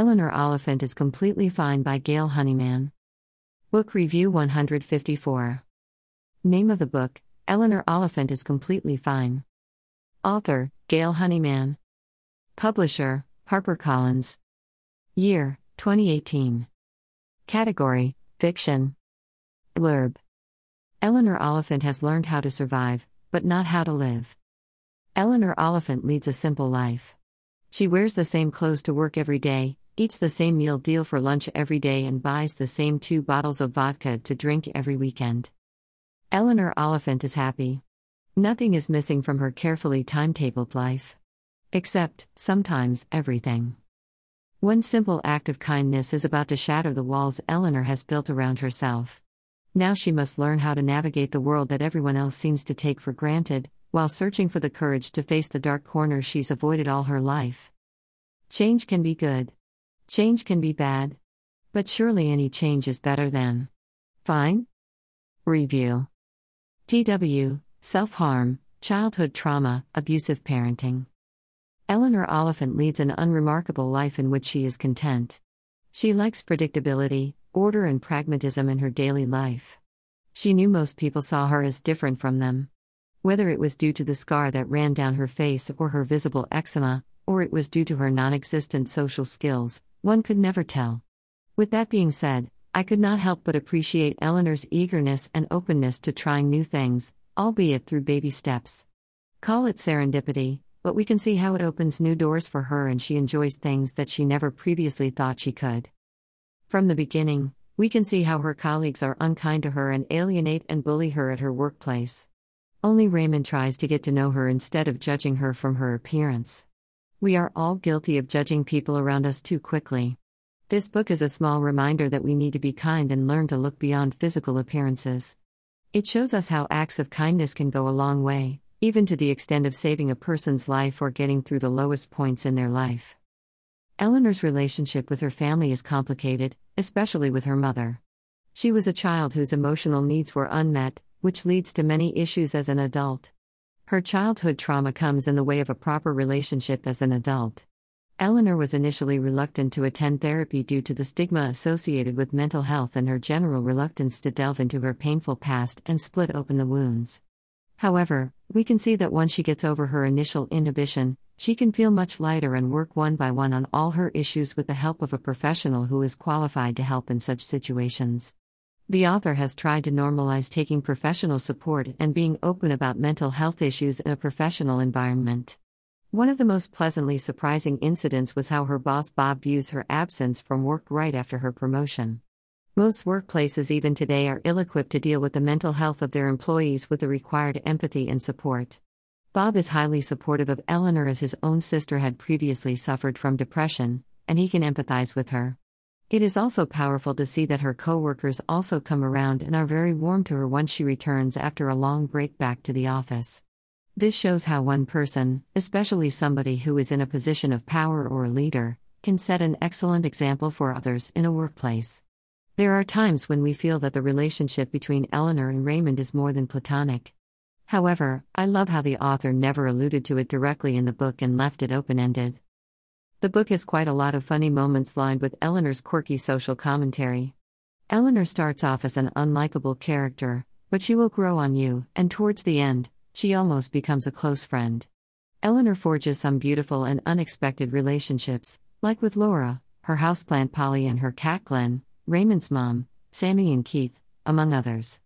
Eleanor Oliphant is Completely Fine by Gail Honeyman. Book Review 154. Name of the book Eleanor Oliphant is Completely Fine. Author Gail Honeyman. Publisher HarperCollins. Year 2018. Category Fiction. Blurb Eleanor Oliphant has learned how to survive, but not how to live. Eleanor Oliphant leads a simple life. She wears the same clothes to work every day, eats the same meal deal for lunch every day, and buys the same two bottles of vodka to drink every weekend. Eleanor Oliphant is happy. Nothing is missing from her carefully timetabled life. Except, sometimes, everything. One simple act of kindness is about to shatter the walls Eleanor has built around herself. Now she must learn how to navigate the world that everyone else seems to take for granted, while searching for the courage to face the dark corners she's avoided all her life. Change can be good. Change can be bad. But surely any change is better than. Fine? Review TW Self harm, childhood trauma, abusive parenting. Eleanor Oliphant leads an unremarkable life in which she is content. She likes predictability, order, and pragmatism in her daily life. She knew most people saw her as different from them. Whether it was due to the scar that ran down her face or her visible eczema, or it was due to her non existent social skills, one could never tell. With that being said, I could not help but appreciate Eleanor's eagerness and openness to trying new things, albeit through baby steps. Call it serendipity, but we can see how it opens new doors for her and she enjoys things that she never previously thought she could. From the beginning, we can see how her colleagues are unkind to her and alienate and bully her at her workplace. Only Raymond tries to get to know her instead of judging her from her appearance. We are all guilty of judging people around us too quickly. This book is a small reminder that we need to be kind and learn to look beyond physical appearances. It shows us how acts of kindness can go a long way, even to the extent of saving a person's life or getting through the lowest points in their life. Eleanor's relationship with her family is complicated, especially with her mother. She was a child whose emotional needs were unmet, which leads to many issues as an adult. Her childhood trauma comes in the way of a proper relationship as an adult. Eleanor was initially reluctant to attend therapy due to the stigma associated with mental health and her general reluctance to delve into her painful past and split open the wounds. However, we can see that once she gets over her initial inhibition, she can feel much lighter and work one by one on all her issues with the help of a professional who is qualified to help in such situations. The author has tried to normalize taking professional support and being open about mental health issues in a professional environment. One of the most pleasantly surprising incidents was how her boss Bob views her absence from work right after her promotion. Most workplaces, even today, are ill equipped to deal with the mental health of their employees with the required empathy and support. Bob is highly supportive of Eleanor as his own sister had previously suffered from depression, and he can empathize with her. It is also powerful to see that her coworkers also come around and are very warm to her once she returns after a long break back to the office. This shows how one person, especially somebody who is in a position of power or a leader, can set an excellent example for others in a workplace. There are times when we feel that the relationship between Eleanor and Raymond is more than platonic. However, I love how the author never alluded to it directly in the book and left it open ended. The book has quite a lot of funny moments lined with Eleanor's quirky social commentary. Eleanor starts off as an unlikable character, but she will grow on you, and towards the end, she almost becomes a close friend. Eleanor forges some beautiful and unexpected relationships, like with Laura, her houseplant Polly, and her cat Glen, Raymond's mom, Sammy and Keith, among others.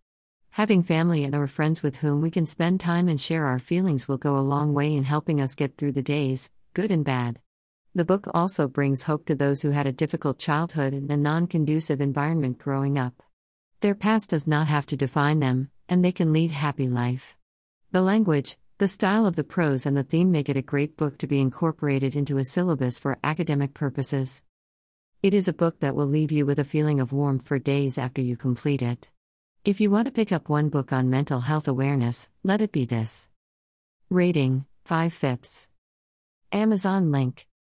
Having family and or friends with whom we can spend time and share our feelings will go a long way in helping us get through the days, good and bad. The book also brings hope to those who had a difficult childhood and a non conducive environment growing up. Their past does not have to define them, and they can lead happy life. The language, the style of the prose and the theme make it a great book to be incorporated into a syllabus for academic purposes. It is a book that will leave you with a feeling of warmth for days after you complete it. If you want to pick up one book on mental health awareness, let it be this. Rating 5 fifths. Amazon link.